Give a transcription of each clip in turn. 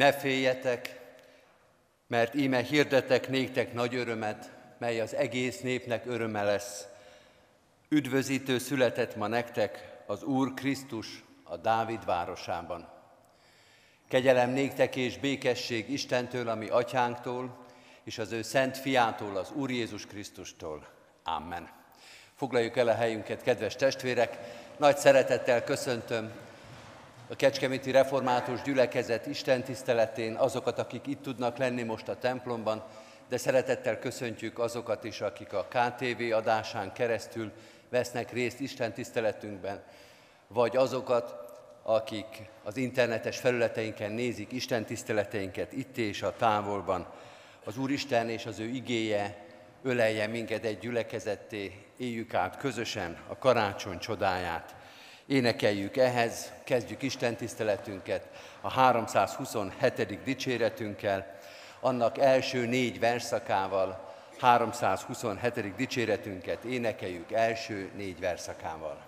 Ne féljetek, mert íme hirdetek néktek nagy örömet, mely az egész népnek öröme lesz. Üdvözítő született ma nektek az Úr Krisztus a Dávid városában. Kegyelem néktek és békesség Istentől, ami atyánktól, és az ő szent fiától, az Úr Jézus Krisztustól. Amen. Foglaljuk el a helyünket, kedves testvérek! Nagy szeretettel köszöntöm a Kecskeméti Református Gyülekezet Isten tiszteletén azokat, akik itt tudnak lenni most a templomban, de szeretettel köszöntjük azokat is, akik a KTV adásán keresztül vesznek részt Isten tiszteletünkben, vagy azokat, akik az internetes felületeinken nézik Isten tiszteleteinket itt és a távolban. Az Úristen és az ő igéje ölelje minket egy gyülekezetté, éljük át közösen a karácsony csodáját. Énekeljük ehhez, kezdjük Isten tiszteletünket a 327. dicséretünkkel, annak első négy verszakával, 327. dicséretünket énekeljük első négy verszakával.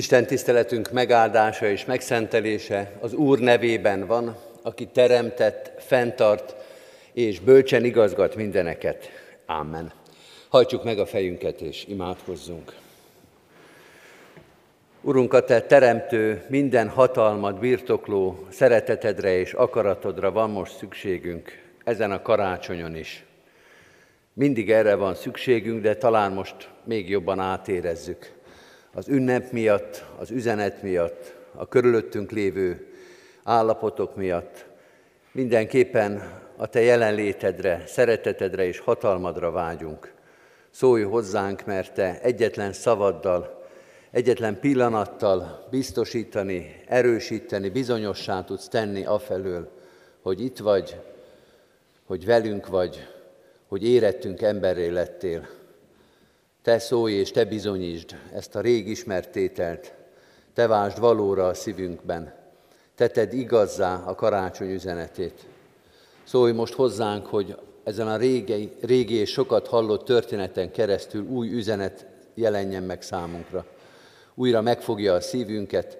Isten tiszteletünk megáldása és megszentelése az Úr nevében van, aki teremtett, fenntart és bölcsen igazgat mindeneket. Amen. Hajtsuk meg a fejünket és imádkozzunk. Urunk, a Te teremtő, minden hatalmat birtokló szeretetedre és akaratodra van most szükségünk, ezen a karácsonyon is. Mindig erre van szükségünk, de talán most még jobban átérezzük. Az ünnep miatt, az üzenet miatt, a körülöttünk lévő állapotok miatt, mindenképpen a Te jelenlétedre, szeretetedre és hatalmadra vágyunk. Szólj hozzánk, mert Te egyetlen szavaddal, egyetlen pillanattal biztosítani, erősíteni, bizonyossá tudsz tenni afelől, hogy itt vagy, hogy velünk vagy, hogy érettünk emberré lettél. Te szólj és te bizonyítsd ezt a rég ismert te vásd valóra a szívünkben, te tedd igazzá a karácsony üzenetét. Szólj most hozzánk, hogy ezen a régi, régi és sokat hallott történeten keresztül új üzenet jelenjen meg számunkra. Újra megfogja a szívünket,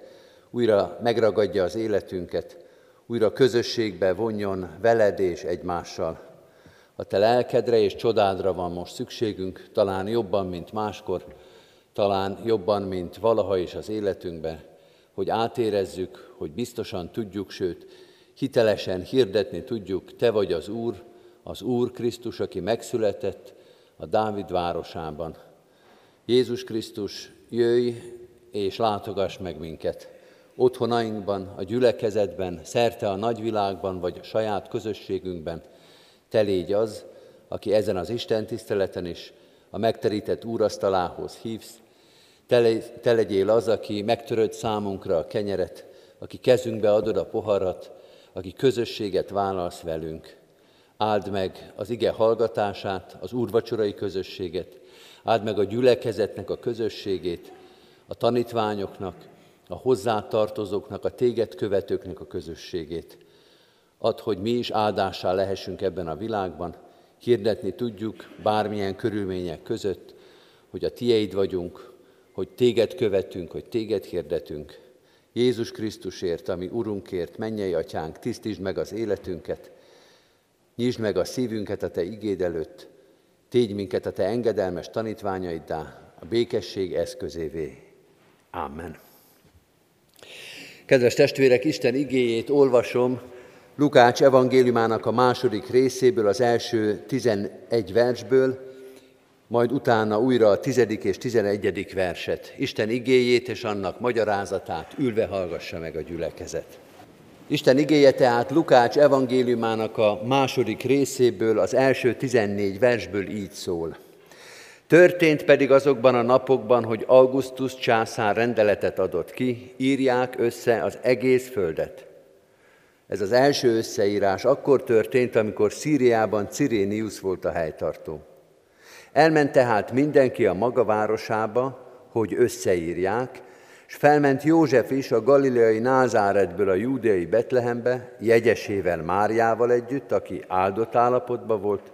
újra megragadja az életünket, újra közösségbe vonjon veled és egymással. A te lelkedre és csodádra van most szükségünk, talán jobban, mint máskor, talán jobban, mint valaha is az életünkben, hogy átérezzük, hogy biztosan tudjuk, sőt, hitelesen hirdetni tudjuk, Te vagy az Úr, az Úr Krisztus, aki megszületett a Dávid városában. Jézus Krisztus, jöjj és látogass meg minket. Otthonainkban, a gyülekezetben, szerte a nagyvilágban, vagy a saját közösségünkben. Te légy az, aki ezen az Isten tiszteleten is a megterített úrasztalához hívsz. Te, legyél az, aki megtöröd számunkra a kenyeret, aki kezünkbe adod a poharat, aki közösséget vállalsz velünk. Áld meg az ige hallgatását, az úrvacsorai közösséget, áld meg a gyülekezetnek a közösségét, a tanítványoknak, a hozzátartozóknak, a téged követőknek a közösségét. Add, hogy mi is áldássá lehessünk ebben a világban, hirdetni tudjuk bármilyen körülmények között, hogy a tieid vagyunk, hogy téged követünk, hogy téged hirdetünk. Jézus Krisztusért, ami Urunkért, mennyei atyánk, tisztítsd meg az életünket, nyisd meg a szívünket a Te igéd előtt, tégy minket a Te engedelmes tanítványaiddá, a békesség eszközévé. Amen. Kedves testvérek, Isten igéjét olvasom Lukács evangéliumának a második részéből, az első 11 versből, majd utána újra a tizedik és tizenegyedik verset. Isten igéjét és annak magyarázatát ülve hallgassa meg a gyülekezet. Isten igéje tehát Lukács evangéliumának a második részéből, az első tizennégy versből így szól. Történt pedig azokban a napokban, hogy Augustus császár rendeletet adott ki, írják össze az egész földet. Ez az első összeírás akkor történt, amikor Szíriában Cirénius volt a helytartó. Elment tehát mindenki a maga városába, hogy összeírják, és felment József is a galileai Názáretből a júdeai Betlehembe, jegyesével Máriával együtt, aki áldott állapotban volt,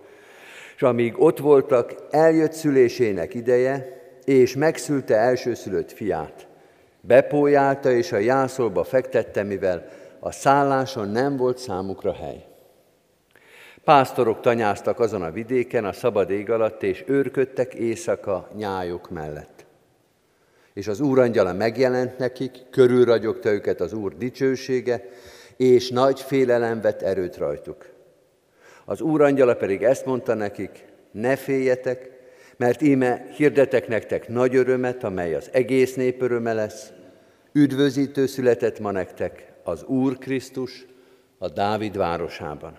és amíg ott voltak, eljött szülésének ideje, és megszülte elsőszülött fiát. Bepójálta és a jászolba fektette, mivel a szálláson nem volt számukra hely. Pásztorok tanyáztak azon a vidéken a szabad ég alatt, és őrködtek éjszaka nyájuk mellett. És az úrangyala megjelent nekik, körülragyogta őket az úr dicsősége, és nagy félelem vett erőt rajtuk. Az úrangyala pedig ezt mondta nekik, ne féljetek, mert íme hirdetek nektek nagy örömet, amely az egész nép öröme lesz. Üdvözítő született ma nektek, az Úr Krisztus a Dávid városában.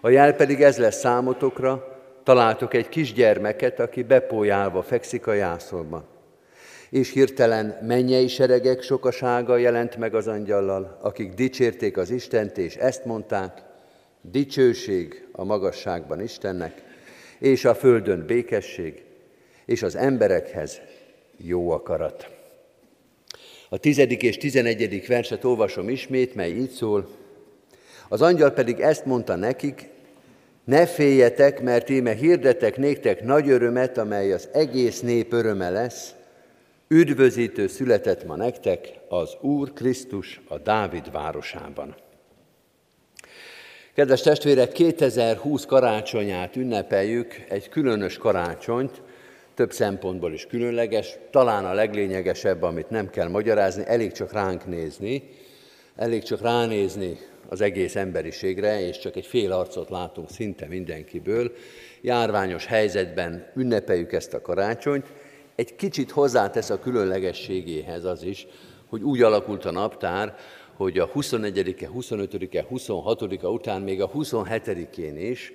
A jel pedig ez lesz számotokra, találtok egy kisgyermeket, aki bepójálva fekszik a jászolban. És hirtelen mennyei seregek sokasága jelent meg az angyallal, akik dicsérték az Istent, és ezt mondták, dicsőség a magasságban Istennek, és a földön békesség, és az emberekhez jó akarat. A tizedik és tizenegyedik verset olvasom ismét, mely így szól, az angyal pedig ezt mondta nekik, ne féljetek, mert íme hirdetek néktek nagy örömet, amely az egész nép öröme lesz. Üdvözítő született ma nektek az Úr Krisztus a Dávid városában. Kedves testvérek, 2020 karácsonyát ünnepeljük, egy különös karácsonyt, több szempontból is különleges, talán a leglényegesebb, amit nem kell magyarázni, elég csak ránk nézni, elég csak ránézni az egész emberiségre, és csak egy fél arcot látunk szinte mindenkiből. Járványos helyzetben ünnepeljük ezt a karácsonyt. Egy kicsit hozzátesz a különlegességéhez az is, hogy úgy alakult a naptár, hogy a 21-e, 25-e, 26-a után még a 27-én is,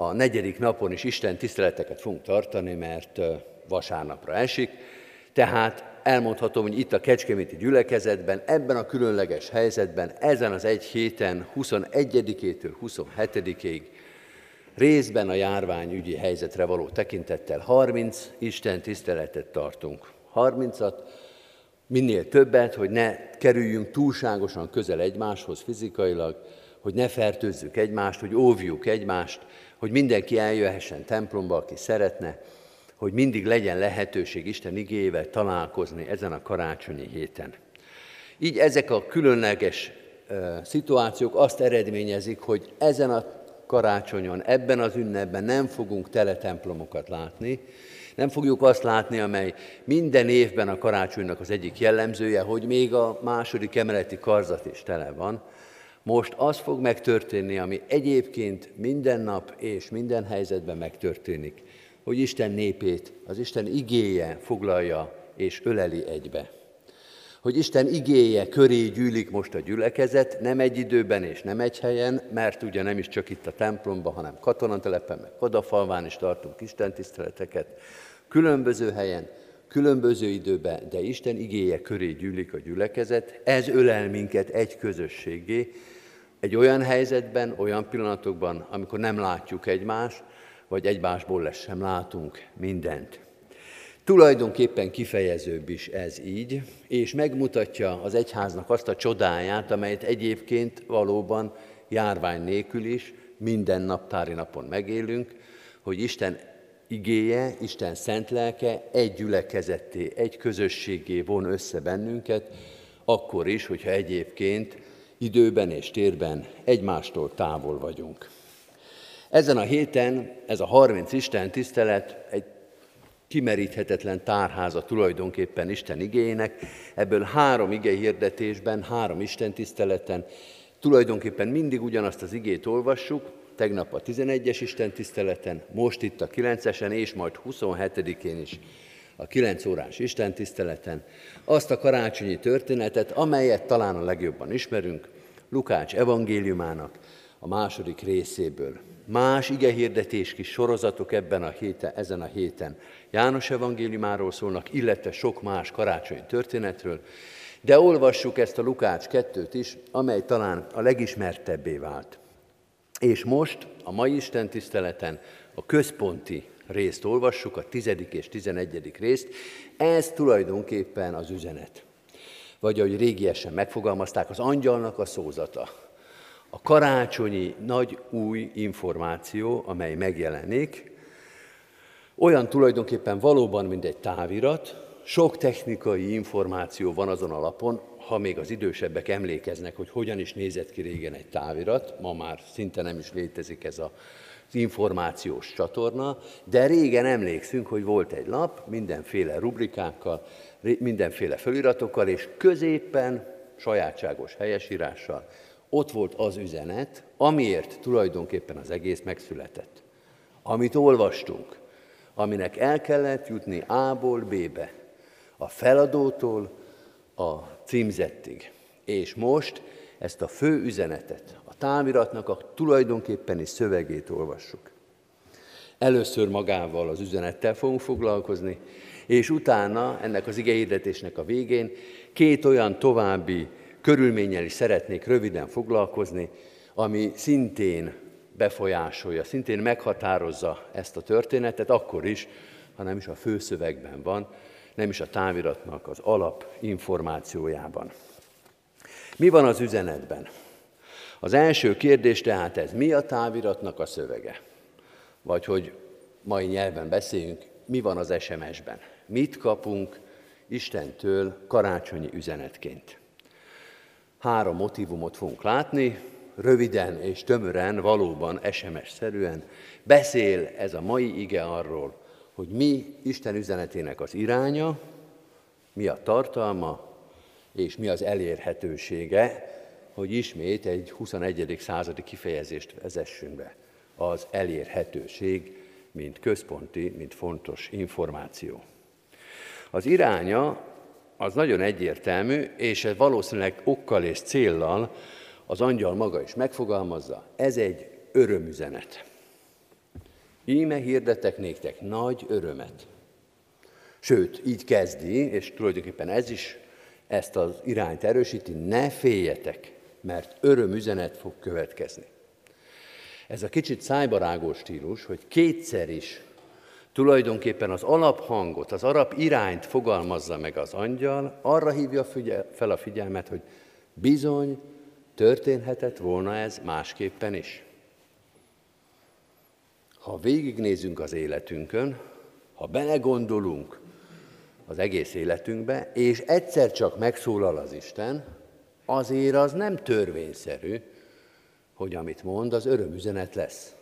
a negyedik napon is Isten tiszteleteket fogunk tartani, mert vasárnapra esik. Tehát elmondhatom, hogy itt a Kecskeméti gyülekezetben, ebben a különleges helyzetben, ezen az egy héten, 21-től 27-ig részben a járványügyi helyzetre való tekintettel 30 Isten tiszteletet tartunk. 30-at, minél többet, hogy ne kerüljünk túlságosan közel egymáshoz fizikailag, hogy ne fertőzzük egymást, hogy óvjuk egymást, hogy mindenki eljöhessen templomba, aki szeretne, hogy mindig legyen lehetőség Isten igével találkozni ezen a karácsonyi héten. Így ezek a különleges szituációk azt eredményezik, hogy ezen a karácsonyon, ebben az ünnepben nem fogunk teletemplomokat látni, nem fogjuk azt látni, amely minden évben a karácsonynak az egyik jellemzője, hogy még a második emeleti karzat is tele van. Most az fog megtörténni, ami egyébként minden nap és minden helyzetben megtörténik, hogy Isten népét, az Isten igéje foglalja és öleli egybe. Hogy Isten igéje köré gyűlik most a gyülekezet, nem egy időben és nem egy helyen, mert ugye nem is csak itt a templomban, hanem katonatelepen, meg kodafalván is tartunk Isten tiszteleteket, különböző helyen, különböző időben, de Isten igéje köré gyűlik a gyülekezet, ez ölel minket egy közösségé, egy olyan helyzetben, olyan pillanatokban, amikor nem látjuk egymást, vagy egymásból lesz sem látunk mindent. Tulajdonképpen kifejezőbb is ez így, és megmutatja az egyháznak azt a csodáját, amelyet egyébként valóban járvány nélkül is minden naptári napon megélünk, hogy Isten igéje, Isten szent lelke egy gyülekezetté, egy közösségé von össze bennünket, akkor is, hogyha egyébként időben és térben egymástól távol vagyunk. Ezen a héten ez a 30 Isten tisztelet egy kimeríthetetlen tárháza tulajdonképpen Isten igényének. Ebből három ige hirdetésben, három Isten tiszteleten tulajdonképpen mindig ugyanazt az igét olvassuk, tegnap a 11-es Isten tiszteleten, most itt a 9-esen, és majd 27-én is a 9 órás Isten tiszteleten, azt a karácsonyi történetet, amelyet talán a legjobban ismerünk, Lukács evangéliumának a második részéből. Más igehirdetés kis sorozatok ebben a héten, ezen a héten János evangéliumáról szólnak, illetve sok más karácsonyi történetről, de olvassuk ezt a Lukács 2-t is, amely talán a legismertebbé vált. És most a mai Isten tiszteleten a központi részt olvassuk, a tizedik és tizenegyedik részt. Ez tulajdonképpen az üzenet. Vagy ahogy régiesen megfogalmazták, az angyalnak a szózata. A karácsonyi nagy új információ, amely megjelenik, olyan tulajdonképpen valóban, mint egy távirat, sok technikai információ van azon a lapon, ha még az idősebbek emlékeznek, hogy hogyan is nézett ki régen egy távirat, ma már szinte nem is létezik ez a az információs csatorna, de régen emlékszünk, hogy volt egy lap mindenféle rubrikákkal, mindenféle feliratokkal, és középen sajátságos helyesírással ott volt az üzenet, amiért tulajdonképpen az egész megszületett. Amit olvastunk, aminek el kellett jutni A-ból B-be, a feladótól a címzettig. És most ezt a fő üzenetet, a táviratnak a tulajdonképpeni szövegét olvassuk. Először magával az üzenettel fogunk foglalkozni, és utána ennek az igehirdetésnek a végén két olyan további körülménnyel is szeretnék röviden foglalkozni, ami szintén befolyásolja, szintén meghatározza ezt a történetet, akkor is, ha nem is a főszövegben van, nem is a táviratnak az alap információjában. Mi van az üzenetben? Az első kérdés tehát ez, mi a táviratnak a szövege? Vagy hogy mai nyelven beszéljünk, mi van az SMS-ben? Mit kapunk, Istentől karácsonyi üzenetként. Három motivumot fogunk látni, röviden és tömören, valóban SMS-szerűen beszél ez a mai ige arról, hogy mi Isten üzenetének az iránya, mi a tartalma, és mi az elérhetősége, hogy ismét egy 21. századi kifejezést vezessünk be. Az elérhetőség, mint központi, mint fontos információ. Az iránya az nagyon egyértelmű, és ez valószínűleg okkal és céllal az angyal maga is megfogalmazza, ez egy örömüzenet. Íme hirdetek néktek nagy örömet. Sőt, így kezdi, és tulajdonképpen ez is ezt az irányt erősíti, ne féljetek, mert örömüzenet fog következni. Ez a kicsit szájbarágó stílus, hogy kétszer is tulajdonképpen az alaphangot, az arab irányt fogalmazza meg az angyal, arra hívja fel a figyelmet, hogy bizony történhetett volna ez másképpen is. Ha végignézünk az életünkön, ha belegondolunk az egész életünkbe, és egyszer csak megszólal az Isten, azért az nem törvényszerű, hogy amit mond, az örömüzenet lesz.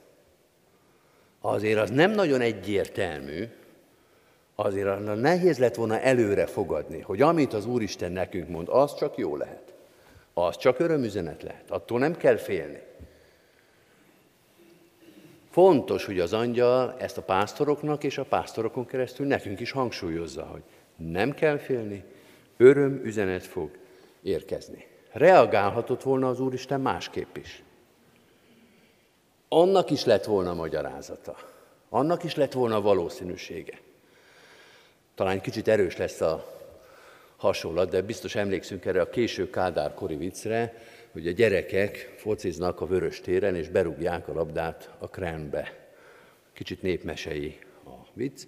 Azért az nem nagyon egyértelmű, azért az nehéz lett volna előre fogadni, hogy amit az Úristen nekünk mond, az csak jó lehet. Az csak örömüzenet lehet. Attól nem kell félni. Fontos, hogy az angyal ezt a pásztoroknak és a pásztorokon keresztül nekünk is hangsúlyozza, hogy nem kell félni, öröm üzenet fog érkezni. Reagálhatott volna az Úristen másképp is. Annak is lett volna magyarázata. Annak is lett volna valószínűsége. Talán kicsit erős lesz a hasonlat, de biztos emlékszünk erre a késő Kádár kori viccre, hogy a gyerekek fociznak a vörös téren, és berúgják a labdát a krembe. Kicsit népmesei a vicc.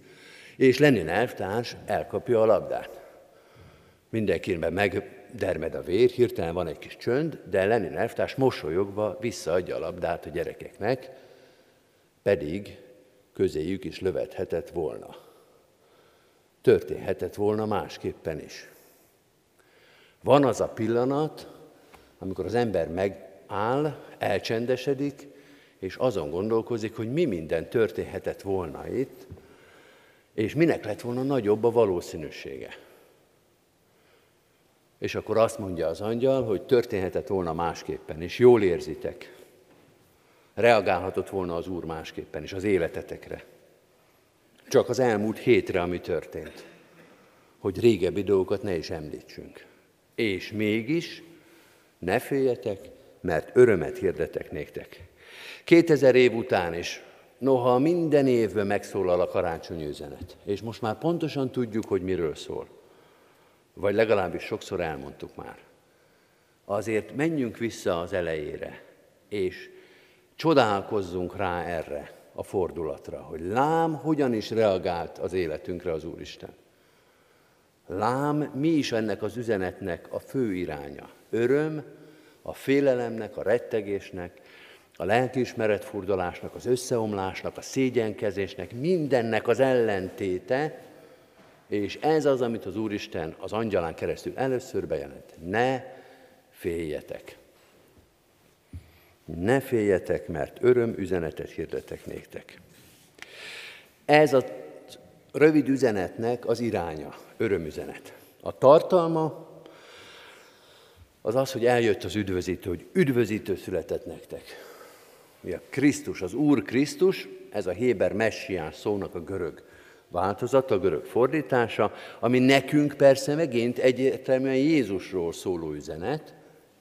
És Lenin elvtárs elkapja a labdát. Mindenkiben megdermed a vér, hirtelen van egy kis csönd, de Lenin elvtárs mosolyogva visszaadja a labdát a gyerekeknek, pedig közéjük is lövethetett volna. Történhetett volna másképpen is. Van az a pillanat, amikor az ember megáll, elcsendesedik, és azon gondolkozik, hogy mi minden történhetett volna itt, és minek lett volna nagyobb a valószínűsége. És akkor azt mondja az angyal, hogy történhetett volna másképpen, és jól érzitek. Reagálhatott volna az Úr másképpen is az életetekre. Csak az elmúlt hétre, ami történt. Hogy régebbi dolgokat ne is említsünk. És mégis ne féljetek, mert örömet hirdetek néktek. 2000 év után is, noha minden évben megszólal a karácsonyi üzenet, és most már pontosan tudjuk, hogy miről szól, vagy legalábbis sokszor elmondtuk már, azért menjünk vissza az elejére, és csodálkozzunk rá erre a fordulatra, hogy lám hogyan is reagált az életünkre az Úristen. Lám, mi is ennek az üzenetnek a fő iránya. Öröm, a félelemnek, a rettegésnek, a lelkiismeret furdalásnak, az összeomlásnak, a szégyenkezésnek, mindennek az ellentéte, és ez az, amit az Úristen az angyalán keresztül először bejelent. Ne féljetek. Ne féljetek, mert öröm üzenetet hirdetek néktek. Ez a rövid üzenetnek az iránya, örömüzenet. A tartalma az az, hogy eljött az üdvözítő, hogy üdvözítő született nektek. A Krisztus, az Úr Krisztus, ez a Héber messiás szónak a görög változata, a görög fordítása, ami nekünk persze megint egyértelműen Jézusról szóló üzenet,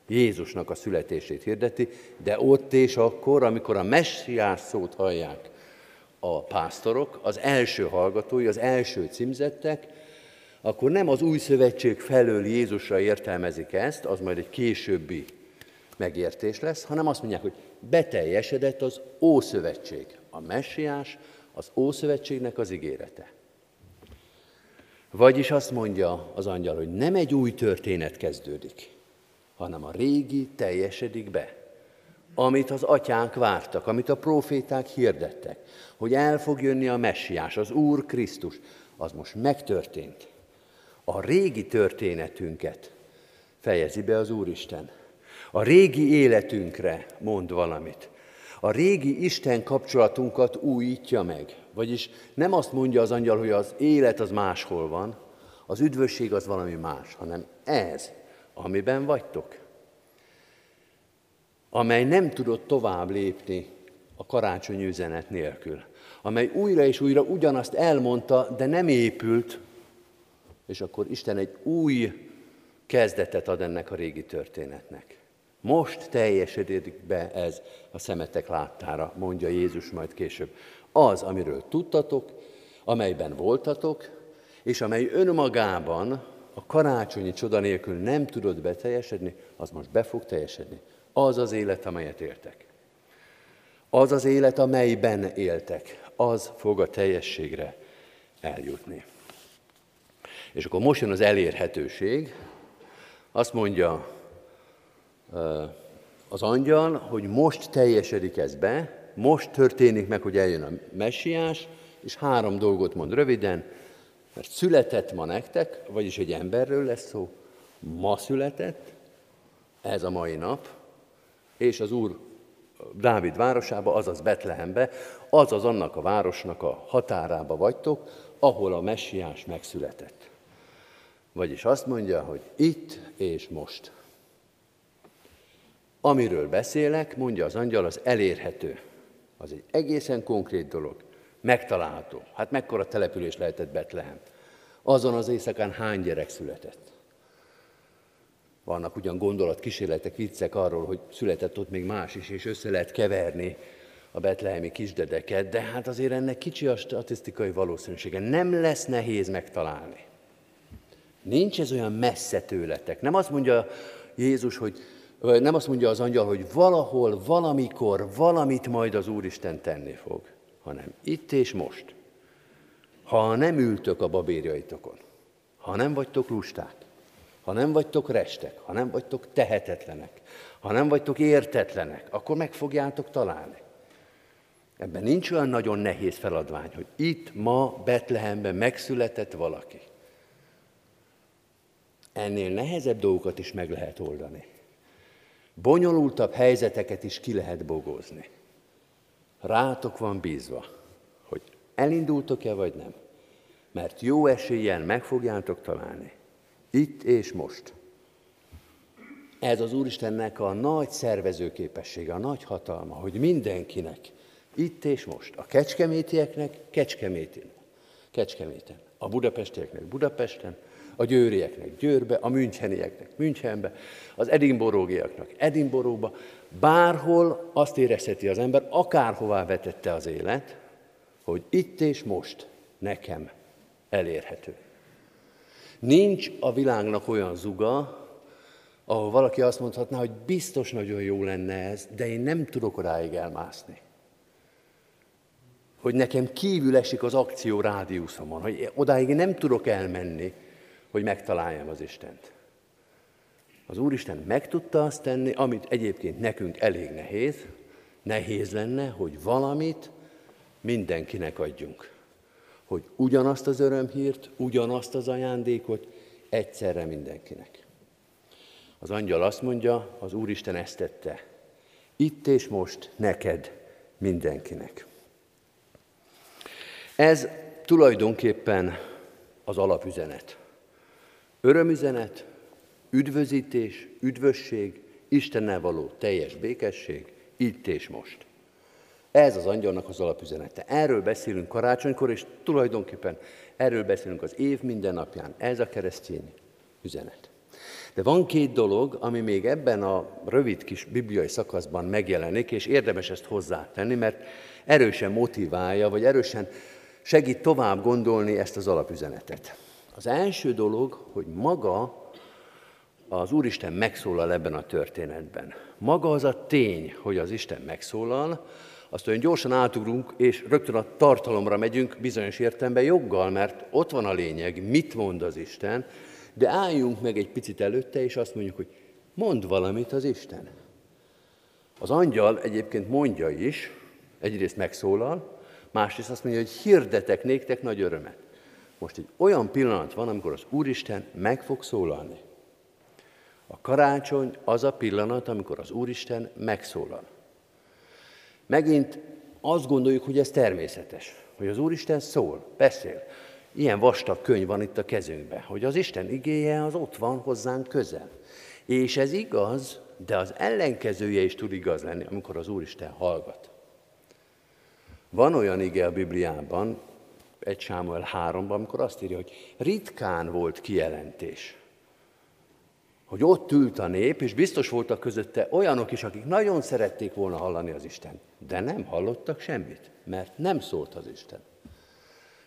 Jézusnak a születését hirdeti, de ott és akkor, amikor a messiás szót hallják a pásztorok, az első hallgatói, az első címzettek, akkor nem az új szövetség felől Jézusra értelmezik ezt, az majd egy későbbi megértés lesz, hanem azt mondják, hogy beteljesedett az Ószövetség, a messiás, az Ószövetségnek az ígérete. Vagyis azt mondja az angyal, hogy nem egy új történet kezdődik, hanem a régi teljesedik be, amit az atyánk vártak, amit a proféták hirdettek, hogy el fog jönni a messiás, az Úr Krisztus, az most megtörtént A régi történetünket fejezi be az Úristen. A régi életünkre mond valamit. A régi Isten kapcsolatunkat újítja meg. Vagyis nem azt mondja az angyal, hogy az élet az máshol van, az üdvösség az valami más, hanem ez, amiben vagytok. Amely nem tudott tovább lépni a karácsony üzenet nélkül. Amely újra és újra ugyanazt elmondta, de nem épült, és akkor Isten egy új kezdetet ad ennek a régi történetnek. Most teljesedik be ez a szemetek láttára, mondja Jézus majd később. Az, amiről tudtatok, amelyben voltatok, és amely önmagában a karácsonyi csoda nélkül nem tudott beteljesedni, az most be fog teljesedni. Az az élet, amelyet éltek. Az az élet, amelyben éltek, az fog a teljességre eljutni. És akkor most jön az elérhetőség. Azt mondja az angyal, hogy most teljesedik ez be, most történik meg, hogy eljön a messiás, és három dolgot mond röviden, mert született ma nektek, vagyis egy emberről lesz szó, ma született, ez a mai nap, és az Úr Dávid városába, azaz Betlehembe, azaz annak a városnak a határába vagytok, ahol a messiás megszületett. Vagyis azt mondja, hogy itt és most. Amiről beszélek, mondja az angyal, az elérhető. Az egy egészen konkrét dolog. Megtalálható. Hát mekkora település lehetett Betlehem? Azon az éjszakán hány gyerek született? Vannak ugyan gondolat, kísérletek, viccek arról, hogy született ott még más is, és össze lehet keverni a betlehemi kisdedeket, de hát azért ennek kicsi a statisztikai valószínűsége. Nem lesz nehéz megtalálni. Nincs ez olyan messze tőletek. Nem azt mondja Jézus, hogy nem azt mondja az angyal, hogy valahol, valamikor, valamit majd az Úristen tenni fog, hanem itt és most. Ha nem ültök a babérjaitokon, ha nem vagytok lusták, ha nem vagytok restek, ha nem vagytok tehetetlenek, ha nem vagytok értetlenek, akkor meg fogjátok találni. Ebben nincs olyan nagyon nehéz feladvány, hogy itt ma Betlehemben megszületett valaki. Ennél nehezebb dolgokat is meg lehet oldani. Bonyolultabb helyzeteket is ki lehet bogozni. Rátok van bízva, hogy elindultok-e vagy nem. Mert jó eséllyel meg fogjátok találni. Itt és most. Ez az Úristennek a nagy szervező képessége, a nagy hatalma, hogy mindenkinek, itt és most, a kecskemétieknek kecskemétin, kecskeméten, a budapestieknek Budapesten, a győrieknek Győrbe, a münchenieknek Münchenbe, az edinborógiaknak Edinboróba, bárhol azt érezheti az ember, akárhová vetette az élet, hogy itt és most nekem elérhető. Nincs a világnak olyan zuga, ahol valaki azt mondhatná, hogy biztos nagyon jó lenne ez, de én nem tudok odáig elmászni. Hogy nekem kívül esik az akció rádiuszomon, hogy odáig nem tudok elmenni, hogy megtaláljam az Istent. Az Úristen meg tudta azt tenni, amit egyébként nekünk elég nehéz, nehéz lenne, hogy valamit mindenkinek adjunk. Hogy ugyanazt az örömhírt, ugyanazt az ajándékot egyszerre mindenkinek. Az angyal azt mondja, az Úristen ezt tette. Itt és most neked, mindenkinek. Ez tulajdonképpen az alapüzenet. Örömüzenet, üdvözítés, üdvösség, Istennel való teljes békesség, itt és most. Ez az angyalnak az alapüzenete. Erről beszélünk karácsonykor, és tulajdonképpen erről beszélünk az év minden napján. Ez a keresztény üzenet. De van két dolog, ami még ebben a rövid kis bibliai szakaszban megjelenik, és érdemes ezt hozzátenni, mert erősen motiválja, vagy erősen segít tovább gondolni ezt az alapüzenetet. Az első dolog, hogy maga az Úristen megszólal ebben a történetben. Maga az a tény, hogy az Isten megszólal, azt olyan gyorsan átugrunk, és rögtön a tartalomra megyünk bizonyos értelemben joggal, mert ott van a lényeg, mit mond az Isten, de álljunk meg egy picit előtte, és azt mondjuk, hogy mond valamit az Isten. Az angyal egyébként mondja is, egyrészt megszólal, másrészt azt mondja, hogy hirdetek néktek nagy örömet. Most egy olyan pillanat van, amikor az Úristen meg fog szólalni. A karácsony az a pillanat, amikor az Úristen megszólal. Megint azt gondoljuk, hogy ez természetes, hogy az Úristen szól, beszél. Ilyen vastag könyv van itt a kezünkben, hogy az Isten igéje az ott van hozzánk közel. És ez igaz, de az ellenkezője is tud igaz lenni, amikor az Úristen hallgat. Van olyan ige a Bibliában, egy Sámuel 3-ban, amikor azt írja, hogy ritkán volt kijelentés. Hogy ott ült a nép, és biztos voltak közötte olyanok is, akik nagyon szerették volna hallani az Isten, de nem hallottak semmit, mert nem szólt az Isten.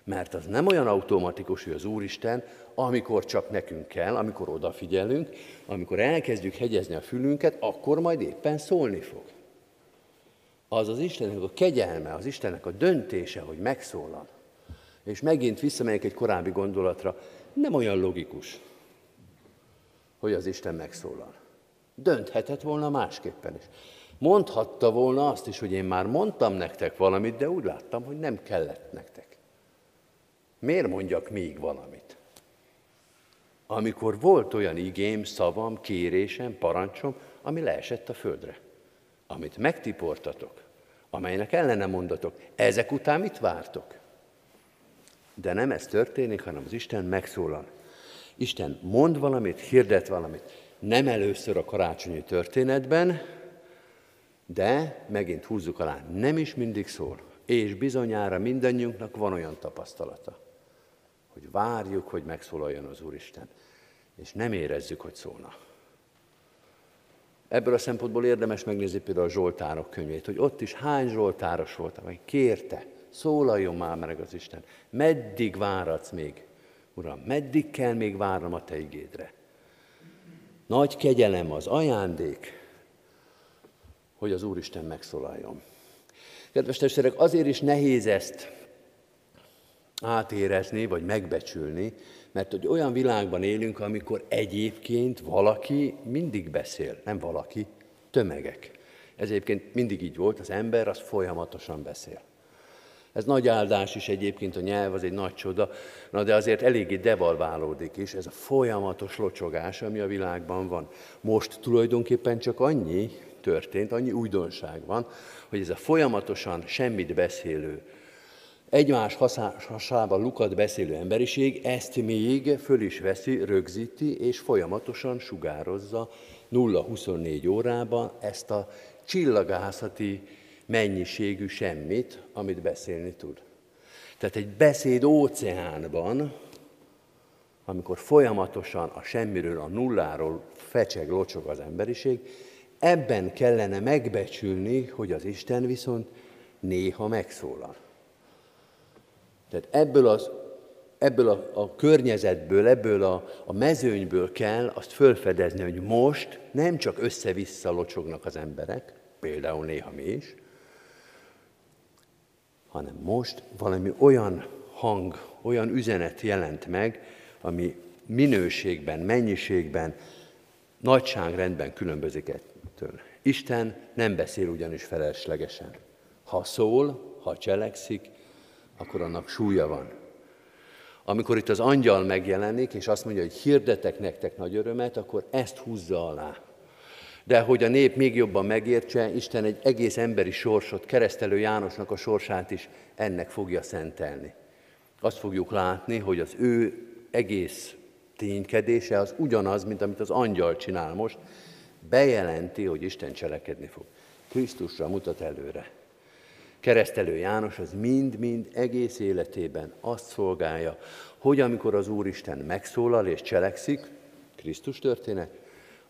Mert az nem olyan automatikus, hogy az Úristen, amikor csak nekünk kell, amikor odafigyelünk, amikor elkezdjük hegyezni a fülünket, akkor majd éppen szólni fog. Az az Istennek a kegyelme, az Istennek a döntése, hogy megszólal. És megint visszamegyek egy korábbi gondolatra, nem olyan logikus, hogy az Isten megszólal. Dönthetett volna másképpen is. Mondhatta volna azt is, hogy én már mondtam nektek valamit, de úgy láttam, hogy nem kellett nektek. Miért mondjak még valamit? Amikor volt olyan igém, szavam, kérésem, parancsom, ami leesett a földre, amit megtiportatok, amelynek ellene mondatok, ezek után mit vártok? De nem ez történik, hanem az Isten megszólal. Isten mond valamit, hirdet valamit. Nem először a karácsonyi történetben, de megint húzzuk alá, nem is mindig szól. És bizonyára mindannyiunknak van olyan tapasztalata, hogy várjuk, hogy megszólaljon az Úristen, és nem érezzük, hogy szólna. Ebből a szempontból érdemes megnézni például a Zsoltárok könyvét, hogy ott is hány Zsoltáros volt, amely kérte, Szólaljon már meg az Isten. Meddig váradsz még? Uram, meddig kell még várnom a Te igédre? Nagy kegyelem az ajándék, hogy az Úristen megszólaljon. Kedves testvérek, azért is nehéz ezt átérezni, vagy megbecsülni, mert hogy olyan világban élünk, amikor egyébként valaki mindig beszél, nem valaki, tömegek. Ez egyébként mindig így volt, az ember az folyamatosan beszél. Ez nagy áldás is egyébként, a nyelv az egy nagy csoda, na de azért eléggé devalválódik is, ez a folyamatos locsogás, ami a világban van. Most tulajdonképpen csak annyi történt, annyi újdonság van, hogy ez a folyamatosan semmit beszélő, egymás hasában lukat beszélő emberiség ezt még föl is veszi, rögzíti, és folyamatosan sugározza 0-24 órában ezt a csillagászati mennyiségű semmit, amit beszélni tud. Tehát egy beszéd óceánban, amikor folyamatosan a semmiről, a nulláról fecseg, locsog az emberiség, ebben kellene megbecsülni, hogy az Isten viszont néha megszólal. Tehát ebből, az, ebből a, a környezetből, ebből a, a mezőnyből kell azt fölfedezni, hogy most nem csak össze-vissza locsognak az emberek, például néha mi is, hanem most valami olyan hang, olyan üzenet jelent meg, ami minőségben, mennyiségben, nagyságrendben különbözik ettől. Isten nem beszél ugyanis feleslegesen. Ha szól, ha cselekszik, akkor annak súlya van. Amikor itt az angyal megjelenik, és azt mondja, hogy hirdetek nektek nagy örömet, akkor ezt húzza alá. De hogy a nép még jobban megértse, Isten egy egész emberi sorsot, keresztelő Jánosnak a sorsát is ennek fogja szentelni. Azt fogjuk látni, hogy az ő egész ténykedése az ugyanaz, mint amit az angyal csinál most, bejelenti, hogy Isten cselekedni fog. Krisztusra mutat előre. Keresztelő János az mind-mind egész életében azt szolgálja, hogy amikor az Úristen megszólal és cselekszik, Krisztus történet,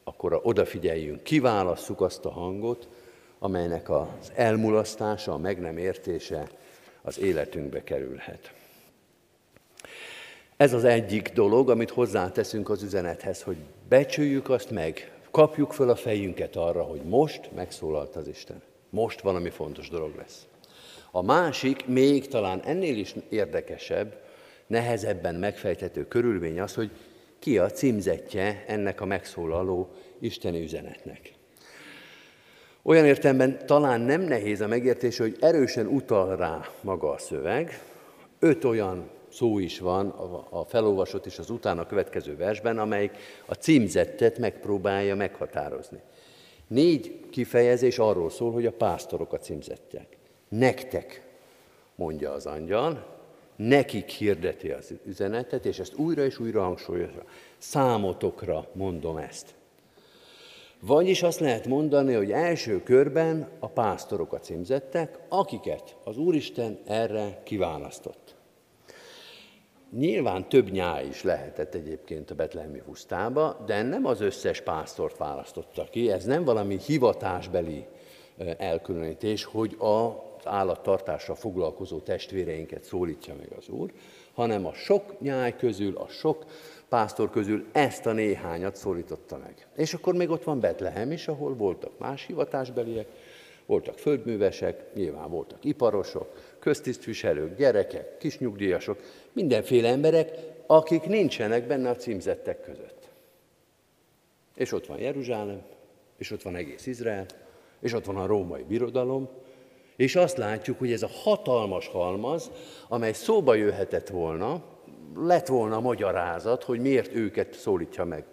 akkor odafigyeljünk, kiválasszuk azt a hangot, amelynek az elmulasztása, a meg nem értése az életünkbe kerülhet. Ez az egyik dolog, amit hozzáteszünk az üzenethez, hogy becsüljük azt meg, kapjuk föl a fejünket arra, hogy most megszólalt az Isten. Most valami fontos dolog lesz. A másik, még talán ennél is érdekesebb, nehezebben megfejthető körülmény az, hogy ki a címzetje ennek a megszólaló isteni üzenetnek. Olyan értelemben talán nem nehéz a megértés, hogy erősen utal rá maga a szöveg, öt olyan szó is van a felolvasott és az utána következő versben, amelyik a címzettet megpróbálja meghatározni. Négy kifejezés arról szól, hogy a pásztorok a címzettek. Nektek, mondja az angyal, nekik hirdeti az üzenetet, és ezt újra és újra hangsúlyozza. Számotokra mondom ezt. Vagyis azt lehet mondani, hogy első körben a pásztorok a címzettek, akiket az Úristen erre kiválasztott. Nyilván több nyáj is lehetett egyébként a betlehemi pusztába, de nem az összes pásztort választotta ki, ez nem valami hivatásbeli elkülönítés, hogy az állattartásra foglalkozó testvéreinket szólítja meg az Úr, hanem a sok nyáj közül, a sok pásztor közül ezt a néhányat szólította meg. És akkor még ott van Betlehem is, ahol voltak más hivatásbeliek, voltak földművesek, nyilván voltak iparosok, köztisztviselők, gyerekek, kisnyugdíjasok, mindenféle emberek, akik nincsenek benne a címzettek között. És ott van Jeruzsálem, és ott van egész Izrael, és ott van a római birodalom, és azt látjuk, hogy ez a hatalmas halmaz, amely szóba jöhetett volna, lett volna magyarázat, hogy miért őket szólítja meg.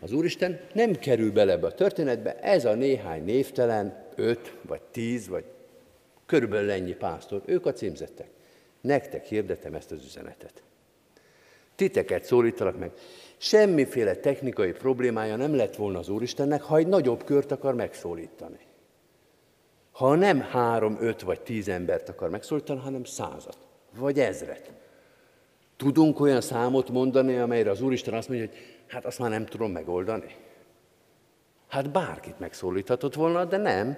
Az Úristen nem kerül bele ebbe a történetbe, ez a néhány névtelen, öt vagy tíz, vagy körülbelül ennyi pásztor, ők a címzettek. Nektek hirdetem ezt az üzenetet. Titeket szólítalak meg. Semmiféle technikai problémája nem lett volna az Úristennek, ha egy nagyobb kört akar megszólítani. Ha nem három, öt vagy tíz embert akar megszólítani, hanem százat, vagy ezret. Tudunk olyan számot mondani, amelyre az Úristen azt mondja, hogy hát azt már nem tudom megoldani. Hát bárkit megszólíthatott volna, de nem.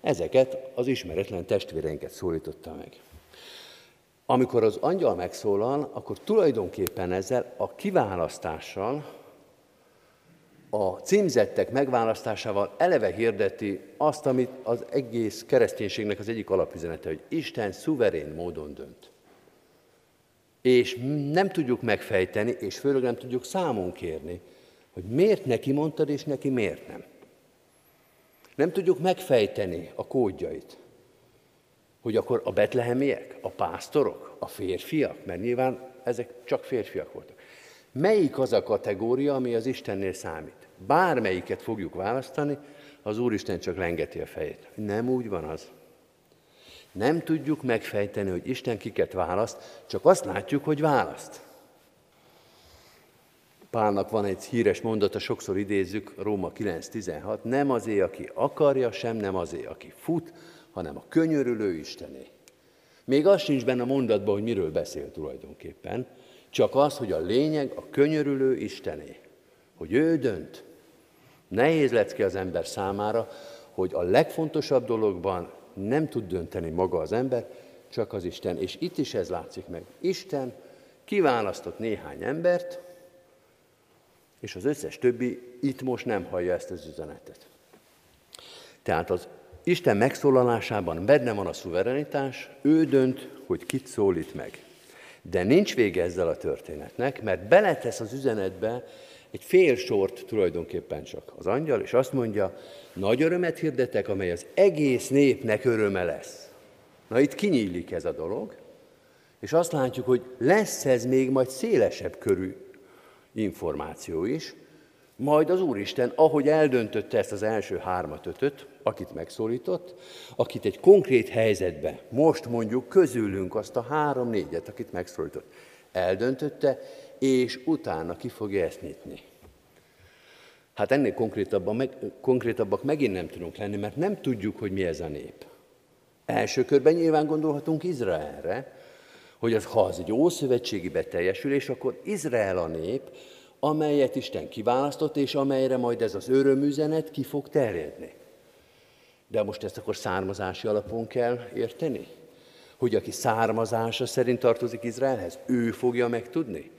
Ezeket az ismeretlen testvéreinket szólította meg. Amikor az angyal megszólal, akkor tulajdonképpen ezzel a kiválasztással, a címzettek megválasztásával eleve hirdeti azt, amit az egész kereszténységnek az egyik alapüzenete, hogy Isten szuverén módon dönt és nem tudjuk megfejteni, és főleg nem tudjuk számon kérni, hogy miért neki mondtad, és neki miért nem. Nem tudjuk megfejteni a kódjait, hogy akkor a betlehemiek, a pásztorok, a férfiak, mert nyilván ezek csak férfiak voltak. Melyik az a kategória, ami az Istennél számít? Bármelyiket fogjuk választani, az Úristen csak lengeti a fejét. Nem úgy van az. Nem tudjuk megfejteni, hogy Isten kiket választ, csak azt látjuk, hogy választ. Pálnak van egy híres mondata, sokszor idézzük, Róma 9.16, nem azé, aki akarja, sem nem azé, aki fut, hanem a könyörülő Istené. Még az sincs benne a mondatban, hogy miről beszél tulajdonképpen, csak az, hogy a lényeg a könyörülő Istené, hogy ő dönt. Nehéz lecke az ember számára, hogy a legfontosabb dologban nem tud dönteni maga az ember, csak az Isten. És itt is ez látszik meg. Isten kiválasztott néhány embert, és az összes többi itt most nem hallja ezt az üzenetet. Tehát az Isten megszólalásában benne van a szuverenitás, ő dönt, hogy kit szólít meg. De nincs vége ezzel a történetnek, mert beletesz az üzenetbe egy fél sort tulajdonképpen csak az angyal, és azt mondja, nagy örömet hirdetek, amely az egész népnek öröme lesz. Na itt kinyílik ez a dolog, és azt látjuk, hogy lesz ez még majd szélesebb körű információ is, majd az Úristen, ahogy eldöntötte ezt az első hármat, ötöt, akit megszólított, akit egy konkrét helyzetbe, most mondjuk közülünk azt a három-négyet, akit megszólított, eldöntötte, és utána ki fogja ezt nyitni. Hát ennél konkrétabban, meg, konkrétabbak megint nem tudunk lenni, mert nem tudjuk, hogy mi ez a nép. Első körben nyilván gondolhatunk Izraelre, hogy az, ha az egy ószövetségi beteljesülés, akkor Izrael a nép, amelyet Isten kiválasztott, és amelyre majd ez az örömüzenet ki fog terjedni. De most ezt akkor származási alapon kell érteni? Hogy aki származása szerint tartozik Izraelhez, ő fogja megtudni?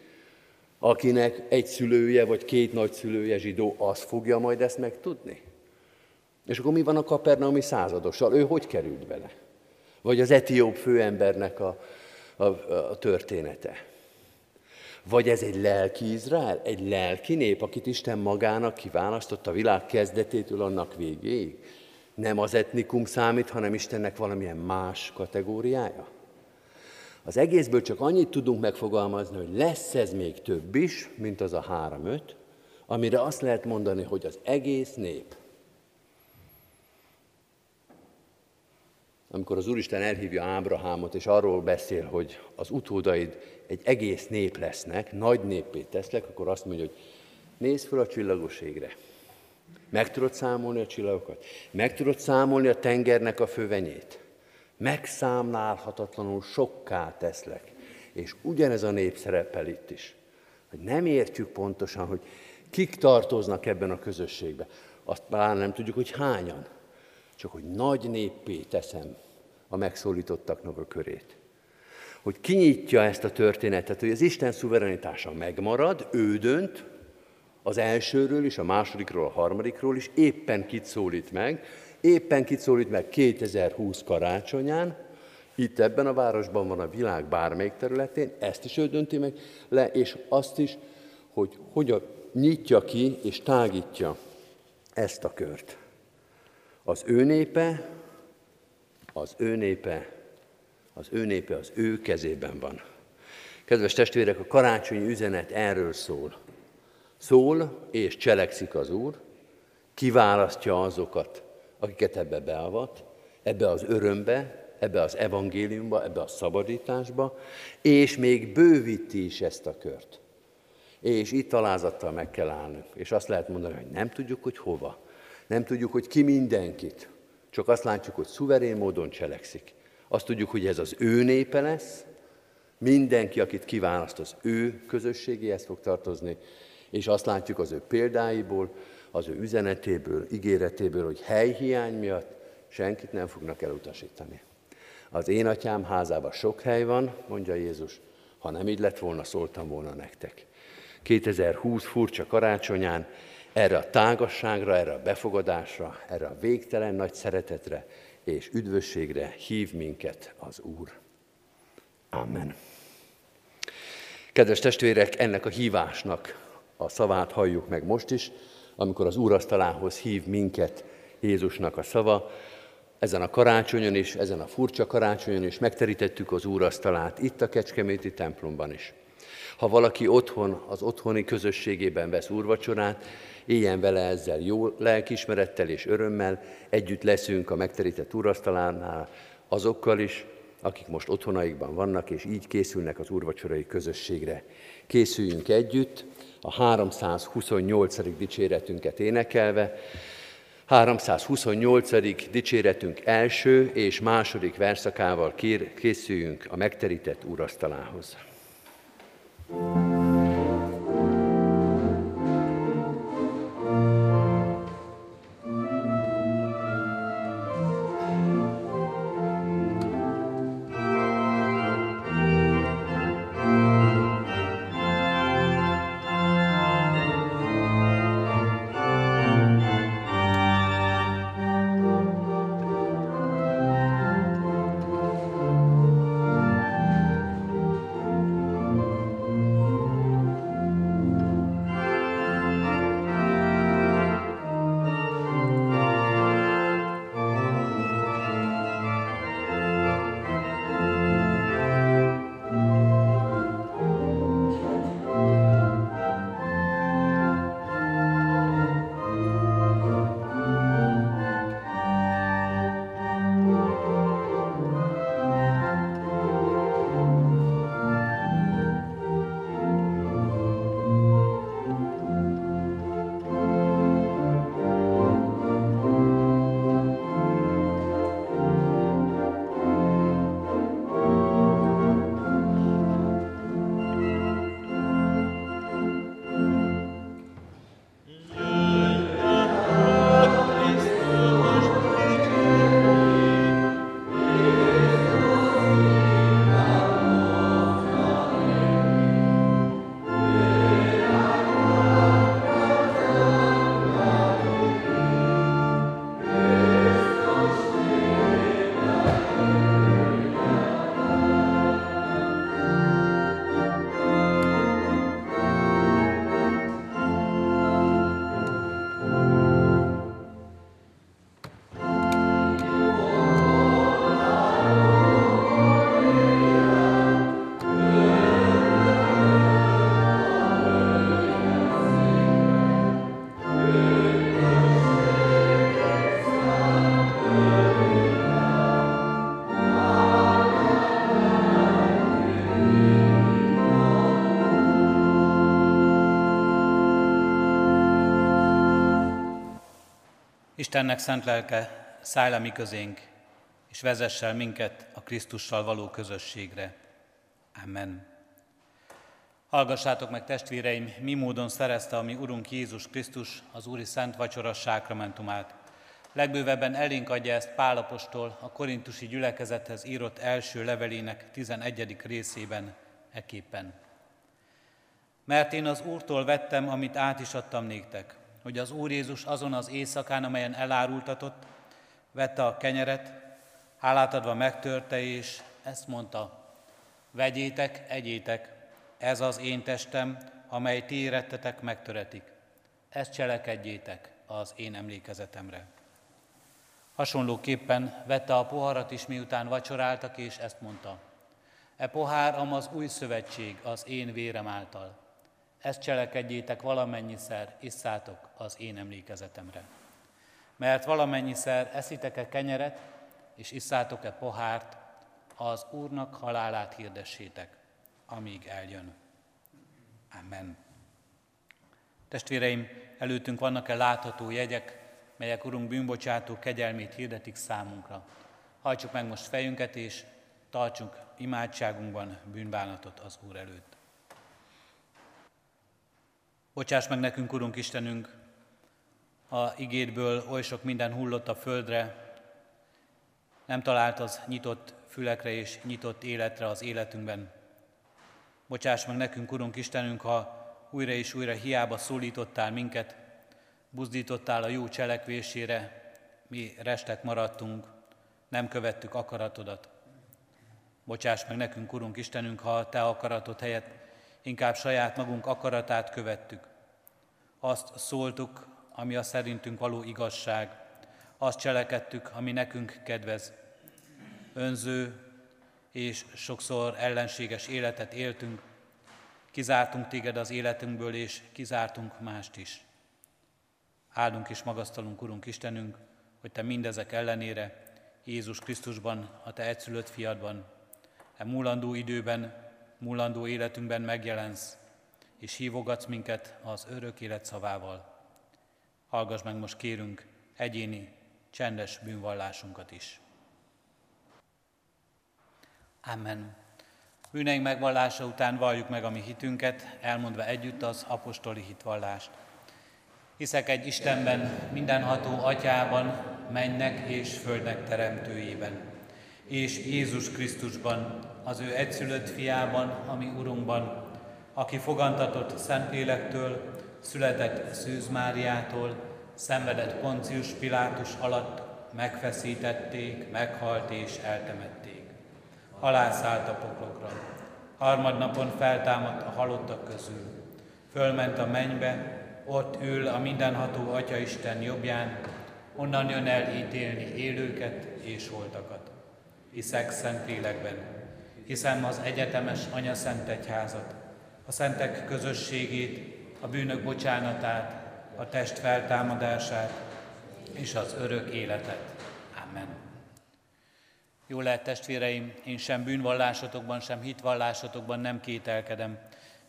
Akinek egy szülője vagy két nagyszülője zsidó, az fogja majd ezt megtudni? És akkor mi van a kapernaumi századossal? Ő hogy került bele? Vagy az etióp főembernek a, a, a története? Vagy ez egy lelki Izrael, egy lelki nép, akit Isten magának kiválasztott a világ kezdetétől annak végéig? Nem az etnikum számít, hanem Istennek valamilyen más kategóriája? Az egészből csak annyit tudunk megfogalmazni, hogy lesz ez még több is, mint az a három-öt, amire azt lehet mondani, hogy az egész nép. Amikor az Úristen elhívja Ábrahámot, és arról beszél, hogy az utódaid egy egész nép lesznek, nagy néppé teszlek, akkor azt mondja, hogy nézd fel a csillagos égre. Meg tudod számolni a csillagokat? Meg tudod számolni a tengernek a fővenyét? Megszámlálhatatlanul sokká teszlek. És ugyanez a nép szerepel itt is. Hogy nem értjük pontosan, hogy kik tartoznak ebben a közösségben. Azt már nem tudjuk, hogy hányan. Csak hogy nagy néppé teszem a megszólítottaknak a körét. Hogy kinyitja ezt a történetet, hogy az Isten szuverenitása megmarad, ő dönt, az elsőről is, a másodikról, a harmadikról is, éppen kit szólít meg, éppen kit szólít meg 2020 karácsonyán, itt ebben a városban van a világ bármelyik területén, ezt is ő dönti meg le, és azt is, hogy hogyan nyitja ki és tágítja ezt a kört. Az ő népe, az ő népe, az ő népe az ő kezében van. Kedves testvérek, a karácsonyi üzenet erről szól. Szól és cselekszik az Úr, kiválasztja azokat, akiket ebbe beavat, ebbe az örömbe, ebbe az evangéliumba, ebbe a szabadításba, és még bővíti is ezt a kört. És itt alázattal meg kell állnunk. És azt lehet mondani, hogy nem tudjuk, hogy hova. Nem tudjuk, hogy ki mindenkit. Csak azt látjuk, hogy szuverén módon cselekszik. Azt tudjuk, hogy ez az ő népe lesz, mindenki, akit kiválaszt, az ő közösségéhez fog tartozni, és azt látjuk az ő példáiból, az ő üzenetéből, ígéretéből, hogy helyhiány miatt senkit nem fognak elutasítani. Az én atyám házában sok hely van, mondja Jézus, ha nem így lett volna, szóltam volna nektek. 2020 furcsa karácsonyán erre a tágasságra, erre a befogadásra, erre a végtelen nagy szeretetre és üdvösségre hív minket az Úr. Amen. Kedves testvérek, ennek a hívásnak a szavát halljuk meg most is, amikor az úrasztalához hív minket Jézusnak a szava. Ezen a karácsonyon is, ezen a furcsa karácsonyon is megterítettük az úrasztalát, itt a Kecskeméti templomban is. Ha valaki otthon, az otthoni közösségében vesz úrvacsorát, éljen vele ezzel jó lelkismerettel és örömmel, együtt leszünk a megterített úrasztalánál azokkal is, akik most otthonaikban vannak, és így készülnek az úrvacsorai közösségre. Készüljünk együtt, a 328. dicséretünket énekelve. 328. dicséretünk első és második verszakával készüljünk a megterített úrasztalához. thank you Istennek szent lelke, szállj mi közénk, és vezessel minket a Krisztussal való közösségre. Amen. Hallgassátok meg, testvéreim, mi módon szerezte a mi Urunk Jézus Krisztus az Úri Szent Vacsora sákramentumát. Legbővebben elénk adja ezt Pálapostól a korintusi gyülekezethez írott első levelének 11. részében eképpen. Mert én az Úrtól vettem, amit át is adtam néktek, hogy az Úr Jézus azon az éjszakán, amelyen elárultatott, vette a kenyeret, hálát adva megtörte, és ezt mondta, vegyétek, egyétek, ez az én testem, amely ti érettetek, megtöretik. Ezt cselekedjétek az én emlékezetemre. Hasonlóképpen vette a poharat is, miután vacsoráltak, és ezt mondta. E pohár az új szövetség az én vérem által. Ezt cselekedjétek valamennyiszer, isszátok az én emlékezetemre. Mert valamennyiszer eszitek-e kenyeret, és isszátok-e pohárt, az Úrnak halálát hirdessétek, amíg eljön. Amen. Testvéreim, előttünk vannak-e látható jegyek, melyek Urunk bűnbocsátó kegyelmét hirdetik számunkra. Hajtsuk meg most fejünket, és tartsunk imádságunkban bűnbánatot az Úr előtt. Bocsáss meg nekünk, Urunk Istenünk, a igédből oly sok minden hullott a földre, nem talált az nyitott fülekre és nyitott életre az életünkben. Bocsáss meg nekünk, Urunk Istenünk, ha újra és újra hiába szólítottál minket, buzdítottál a jó cselekvésére, mi restek maradtunk, nem követtük akaratodat. Bocsáss meg nekünk, Urunk Istenünk, ha a Te akaratod helyett inkább saját magunk akaratát követtük. Azt szóltuk, ami a szerintünk való igazság, azt cselekedtük, ami nekünk kedvez. Önző és sokszor ellenséges életet éltünk, kizártunk téged az életünkből, és kizártunk mást is. Áldunk és magasztalunk, Urunk Istenünk, hogy Te mindezek ellenére Jézus Krisztusban, a Te egyszülött fiadban, e múlandó időben, múlandó életünkben megjelensz, és hívogatsz minket az örök élet szavával. Hallgass meg most kérünk egyéni, csendes bűnvallásunkat is. Amen. Bűneink megvallása után valljuk meg a mi hitünket, elmondva együtt az apostoli hitvallást. Hiszek egy Istenben, mindenható atyában, mennek és földnek teremtőjében, és Jézus Krisztusban, az ő egyszülött fiában, ami Urunkban, aki fogantatott Szentlélektől, született Szűz Máriától, szenvedett Poncius Pilátus alatt, megfeszítették, meghalt és eltemették. Halászállt a poklokra. Harmadnapon feltámadt a halottak közül. Fölment a mennybe, ott ül a mindenható Atya Isten jobbján, onnan jön el ítélni élőket és holtakat. Hiszek szent lélekben, hiszem az egyetemes Anya Szent Egyházat, a szentek közösségét, a bűnök bocsánatát, a test feltámadását és az örök életet. Amen. Jó lehet, testvéreim, én sem bűnvallásotokban, sem hitvallásotokban nem kételkedem.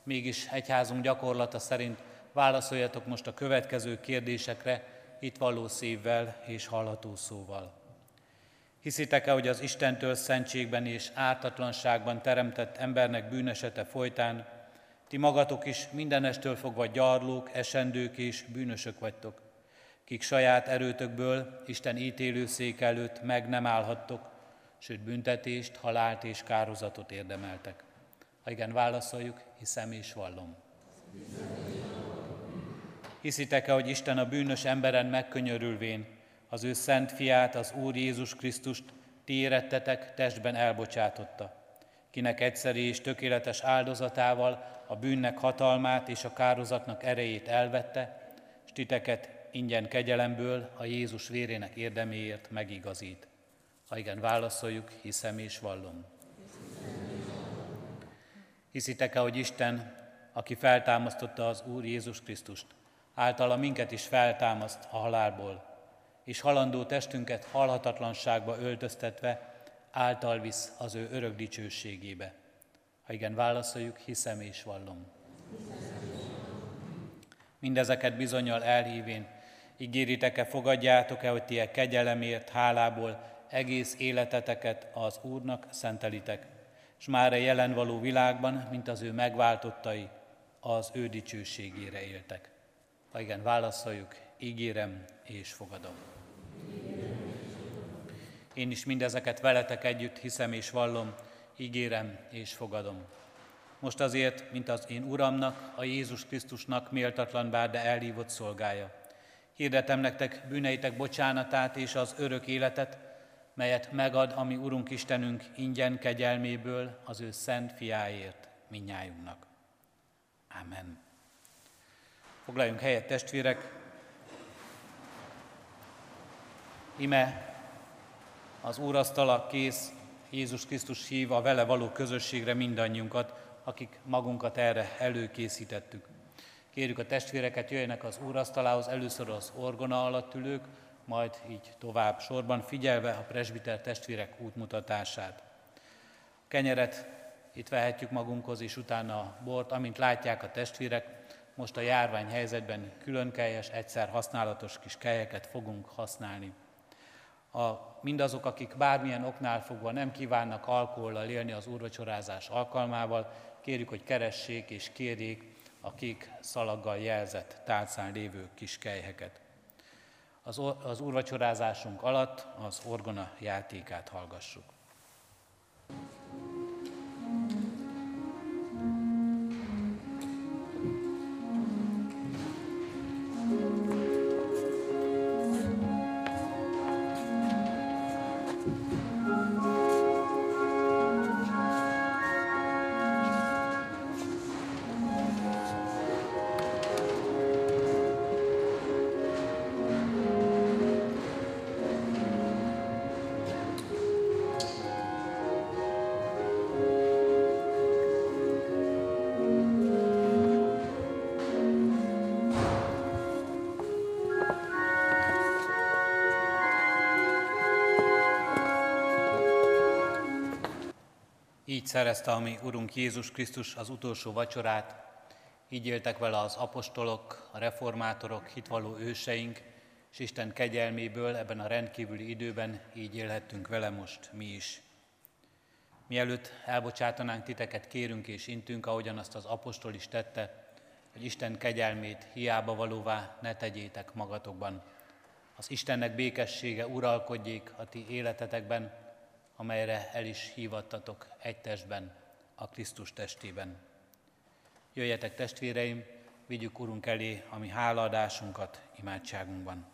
Mégis egyházunk gyakorlata szerint válaszoljatok most a következő kérdésekre itt való szívvel és hallható szóval. Hiszitek-e, hogy az Istentől szentségben és ártatlanságban teremtett embernek bűnesete folytán ti magatok is mindenestől fogva gyarlók, esendők és bűnösök vagytok, kik saját erőtökből Isten ítélőszék előtt meg nem állhattok, sőt büntetést, halált és kározatot érdemeltek. Ha igen, válaszoljuk, hiszem és vallom. Hiszitek-e, hogy Isten a bűnös emberen megkönyörülvén az ő szent fiát, az Úr Jézus Krisztust ti érettetek, testben elbocsátotta, kinek egyszerű és tökéletes áldozatával a bűnnek hatalmát és a kározatnak erejét elvette, és titeket ingyen kegyelemből a Jézus vérének érdeméért megigazít. Ha igen, válaszoljuk, hiszem és vallom. Hiszitek-e, hogy Isten, aki feltámasztotta az Úr Jézus Krisztust, általa minket is feltámaszt a halálból, és halandó testünket halhatatlanságba öltöztetve által visz az ő örök dicsőségébe. Ha igen, válaszoljuk, hiszem és vallom. Mindezeket bizonyal elhívén, Ígéritek-e, fogadjátok-e, hogy ti kegyelemért, hálából egész életeteket az Úrnak szentelitek, és már a jelen való világban, mint az ő megváltottai, az ő dicsőségére éltek. Ha igen, válaszoljuk, ígérem és fogadom. Én is mindezeket veletek együtt hiszem és vallom, ígérem és fogadom. Most azért, mint az én Uramnak, a Jézus Krisztusnak méltatlan bár, de elhívott szolgája. Hirdetem nektek bűneitek bocsánatát és az örök életet, melyet megad, ami Urunk Istenünk ingyen kegyelméből az ő szent fiáért minnyájunknak. Amen. Foglaljunk helyet, testvérek! Ime az úrasztala kész, Jézus Krisztus hív a vele való közösségre mindannyiunkat, akik magunkat erre előkészítettük. Kérjük a testvéreket, jöjjenek az úrasztalához, először az orgona alatt ülők, majd így tovább sorban, figyelve a presbiter testvérek útmutatását. A kenyeret itt vehetjük magunkhoz, és utána a bort, amint látják a testvérek, most a járvány helyzetben külön kelyes, egyszer használatos kis kelyeket fogunk használni. A, mindazok, akik bármilyen oknál fogva nem kívánnak alkohollal élni az úrvacsorázás alkalmával, kérjük, hogy keressék és kérjék a kék szalaggal jelzett tálcán lévő kis kelyheket. Az, az úrvacsorázásunk alatt az orgona játékát hallgassuk. Így szerezte a mi Urunk Jézus Krisztus az utolsó vacsorát, így éltek vele az apostolok, a reformátorok, hitvalló őseink, és Isten kegyelméből ebben a rendkívüli időben így élhettünk vele most mi is. Mielőtt elbocsátanánk titeket, kérünk és intünk, ahogyan azt az apostol is tette, hogy Isten kegyelmét hiába valóvá ne tegyétek magatokban. Az Istennek békessége uralkodjék a ti életetekben, amelyre el is hívattatok egy testben, a Krisztus testében. Jöjjetek testvéreim, vigyük Urunk elé a mi hálaadásunkat imádságunkban.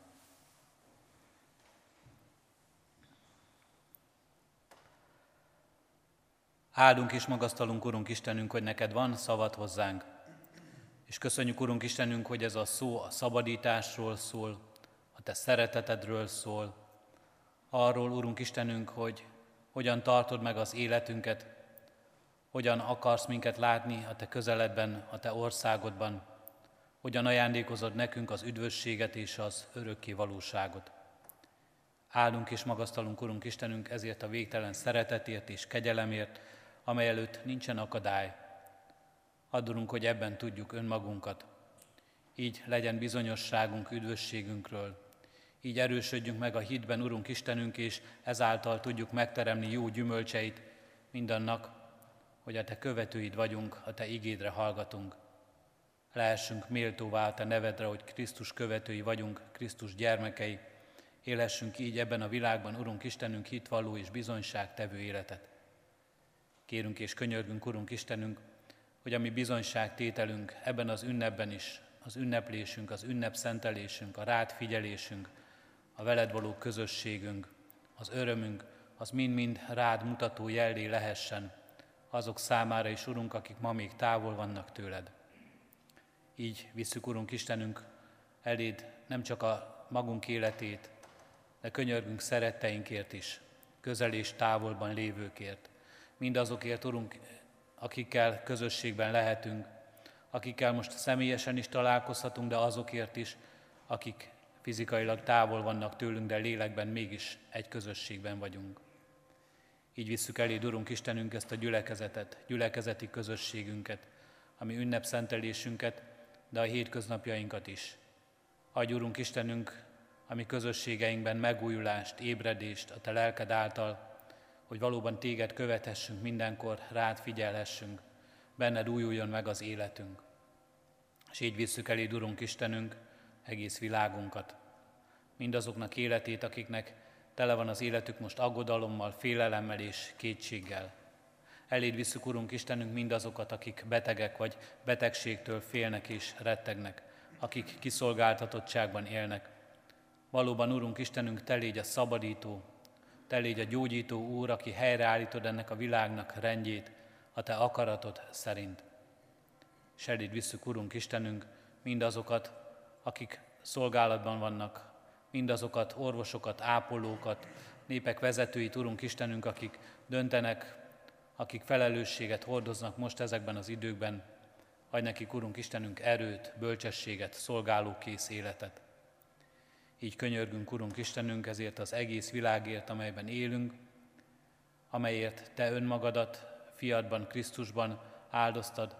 Áldunk és magasztalunk, Urunk Istenünk, hogy neked van szavad hozzánk, és köszönjük, Urunk Istenünk, hogy ez a szó a szabadításról szól, a Te szeretetedről szól, arról, Urunk Istenünk, hogy hogyan tartod meg az életünket, hogyan akarsz minket látni a Te közeledben, a Te országodban, hogyan ajándékozod nekünk az üdvösséget és az örökké valóságot. Áldunk és magasztalunk, Urunk Istenünk, ezért a végtelen szeretetért és kegyelemért, amely előtt nincsen akadály. Addulunk, hogy ebben tudjuk önmagunkat. Így legyen bizonyosságunk üdvösségünkről, így erősödjünk meg a hitben, Urunk Istenünk, és ezáltal tudjuk megteremni jó gyümölcseit mindannak, hogy a Te követőid vagyunk, a Te igédre hallgatunk. Lehessünk méltóvá a Te nevedre, hogy Krisztus követői vagyunk, Krisztus gyermekei. Élhessünk így ebben a világban, Urunk Istenünk, hitvalló és bizonyságtevő életet. Kérünk és könyörgünk, Urunk Istenünk, hogy a mi bizonyságtételünk ebben az ünnepben is, az ünneplésünk, az ünnepszentelésünk, a rád figyelésünk, a veled való közösségünk, az örömünk, az mind-mind rád mutató jellé lehessen azok számára is, Urunk, akik ma még távol vannak tőled. Így visszük, Urunk Istenünk, eléd nem csak a magunk életét, de könyörgünk szeretteinkért is, közel és távolban lévőkért. Mindazokért, Urunk, akikkel közösségben lehetünk, akikkel most személyesen is találkozhatunk, de azokért is, akik fizikailag távol vannak tőlünk, de lélekben mégis egy közösségben vagyunk. Így visszük elé, Urunk Istenünk, ezt a gyülekezetet, gyülekezeti közösségünket, ami ünnepszentelésünket, de a hétköznapjainkat is. Adj, Urunk Istenünk, ami közösségeinkben megújulást, ébredést a Te lelked által, hogy valóban Téged követhessünk, mindenkor rád figyelhessünk, benned újuljon meg az életünk. És így visszük eléd, Urunk Istenünk, egész világunkat, mindazoknak életét, akiknek tele van az életük most aggodalommal, félelemmel és kétséggel. Eléd visszük, Urunk Istenünk, mindazokat, akik betegek vagy betegségtől félnek és rettegnek, akik kiszolgáltatottságban élnek. Valóban, Urunk Istenünk, Te légy a szabadító, Te légy a gyógyító Úr, aki helyreállítod ennek a világnak rendjét a Te akaratod szerint. Eléd visszük, Urunk Istenünk, mindazokat, akik szolgálatban vannak, mindazokat, orvosokat, ápolókat, népek vezetőit, Urunk Istenünk, akik döntenek, akik felelősséget hordoznak most ezekben az időkben, adj nekik, Urunk Istenünk, erőt, bölcsességet, szolgálókész életet. Így könyörgünk, Urunk Istenünk, ezért az egész világért, amelyben élünk, amelyért Te önmagadat fiadban, Krisztusban áldoztad.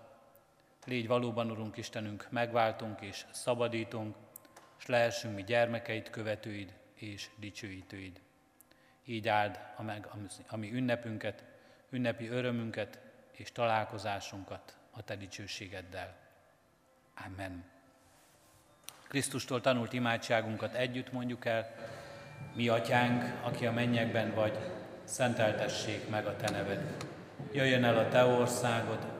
Légy valóban, Urunk Istenünk, megváltunk és szabadítunk, és lehessünk mi gyermekeid, követőid és dicsőítőid. Így áld a meg a mi ünnepünket, ünnepi örömünket és találkozásunkat a Te dicsőségeddel. Amen. Krisztustól tanult imádságunkat együtt mondjuk el, mi atyánk, aki a mennyekben vagy, szenteltessék meg a Te neved. Jöjjön el a Te országod,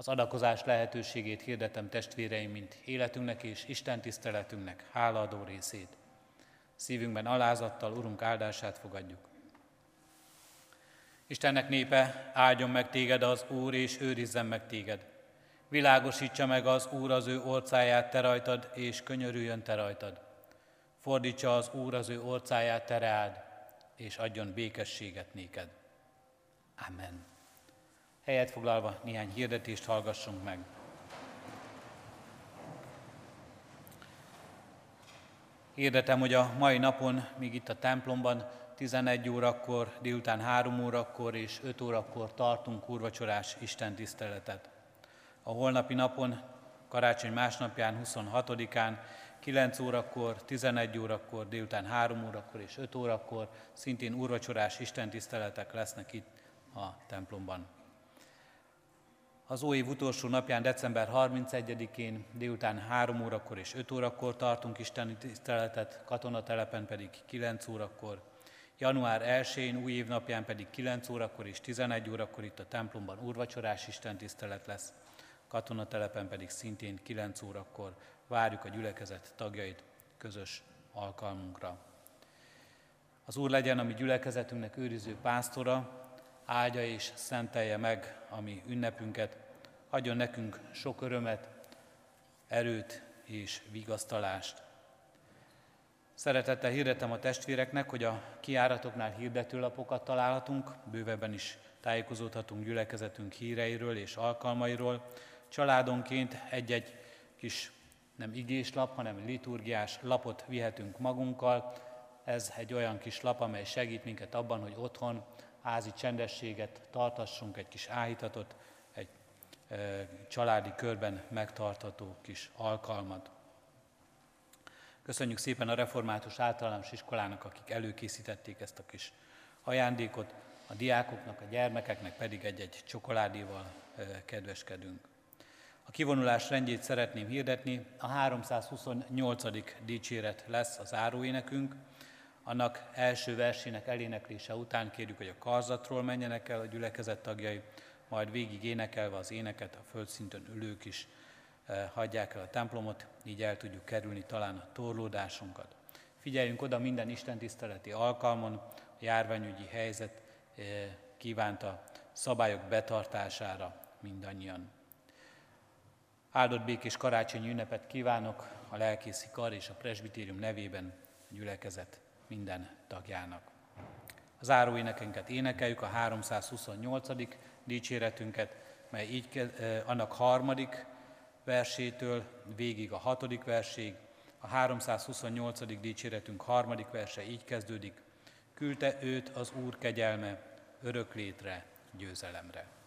Az adakozás lehetőségét hirdetem testvéreim, mint életünknek és Isten tiszteletünknek hálaadó részét. Szívünkben alázattal Urunk áldását fogadjuk. Istennek népe, áldjon meg téged az Úr, és őrizzen meg téged. Világosítsa meg az Úr az ő orcáját te rajtad, és könyörüljön te rajtad. Fordítsa az Úr az ő orcáját te reád, és adjon békességet néked. Amen. Helyet foglalva néhány hirdetést hallgassunk meg. Hirdetem, hogy a mai napon, még itt a templomban, 11 órakor, délután 3 órakor és 5 órakor tartunk úrvacsorás Isten tiszteletet. A holnapi napon, karácsony másnapján, 26-án 9 órakor, 11 órakor, délután 3 órakor és 5 órakor szintén úrvacsorás istentiszteletek lesznek itt a templomban. Az új év utolsó napján, december 31-én délután 3 órakor és 5 órakor tartunk isteni tiszteletet, katonatelepen pedig 9 órakor. Január 1-én, új év napján pedig 9 órakor és 11 órakor itt a templomban úrvacsorás istentisztelet lesz, katonatelepen pedig szintén 9 órakor várjuk a gyülekezet tagjait közös alkalmunkra. Az Úr legyen a mi gyülekezetünknek őriző pásztora, áldja és szentelje meg a mi ünnepünket, adjon nekünk sok örömet, erőt és vigasztalást. Szeretettel hirdetem a testvéreknek, hogy a kiáratoknál hirdetőlapokat találhatunk, bővebben is tájékozódhatunk gyülekezetünk híreiről és alkalmairól. Családonként egy-egy kis nem igéslap, hanem liturgiás lapot vihetünk magunkkal. Ez egy olyan kis lap, amely segít minket abban, hogy otthon házi csendességet tartassunk, egy kis áhítatot, egy e, családi körben megtartható kis alkalmat. Köszönjük szépen a Református Általános Iskolának, akik előkészítették ezt a kis ajándékot, a diákoknak, a gyermekeknek pedig egy-egy csokoládéval kedveskedünk. A kivonulás rendjét szeretném hirdetni. A 328. dicséret lesz az áróénekünk. Annak első versének eléneklése után kérjük, hogy a karzatról menjenek el a gyülekezet tagjai, majd végig énekelve az éneket a földszinten ülők is eh, hagyják el a templomot, így el tudjuk kerülni talán a torlódásunkat. Figyeljünk oda minden istentiszteleti alkalmon, a járványügyi helyzet eh, kívánta szabályok betartására mindannyian. Áldott békés karácsonyi ünnepet kívánok a lelkészi kar és a presbitérium nevében a gyülekezet minden tagjának. A záróénekünket énekeljük, a 328. dicséretünket, mely így annak harmadik versétől végig a hatodik verség, a 328. dicséretünk harmadik verse így kezdődik, küldte őt az Úr kegyelme örök létre, győzelemre.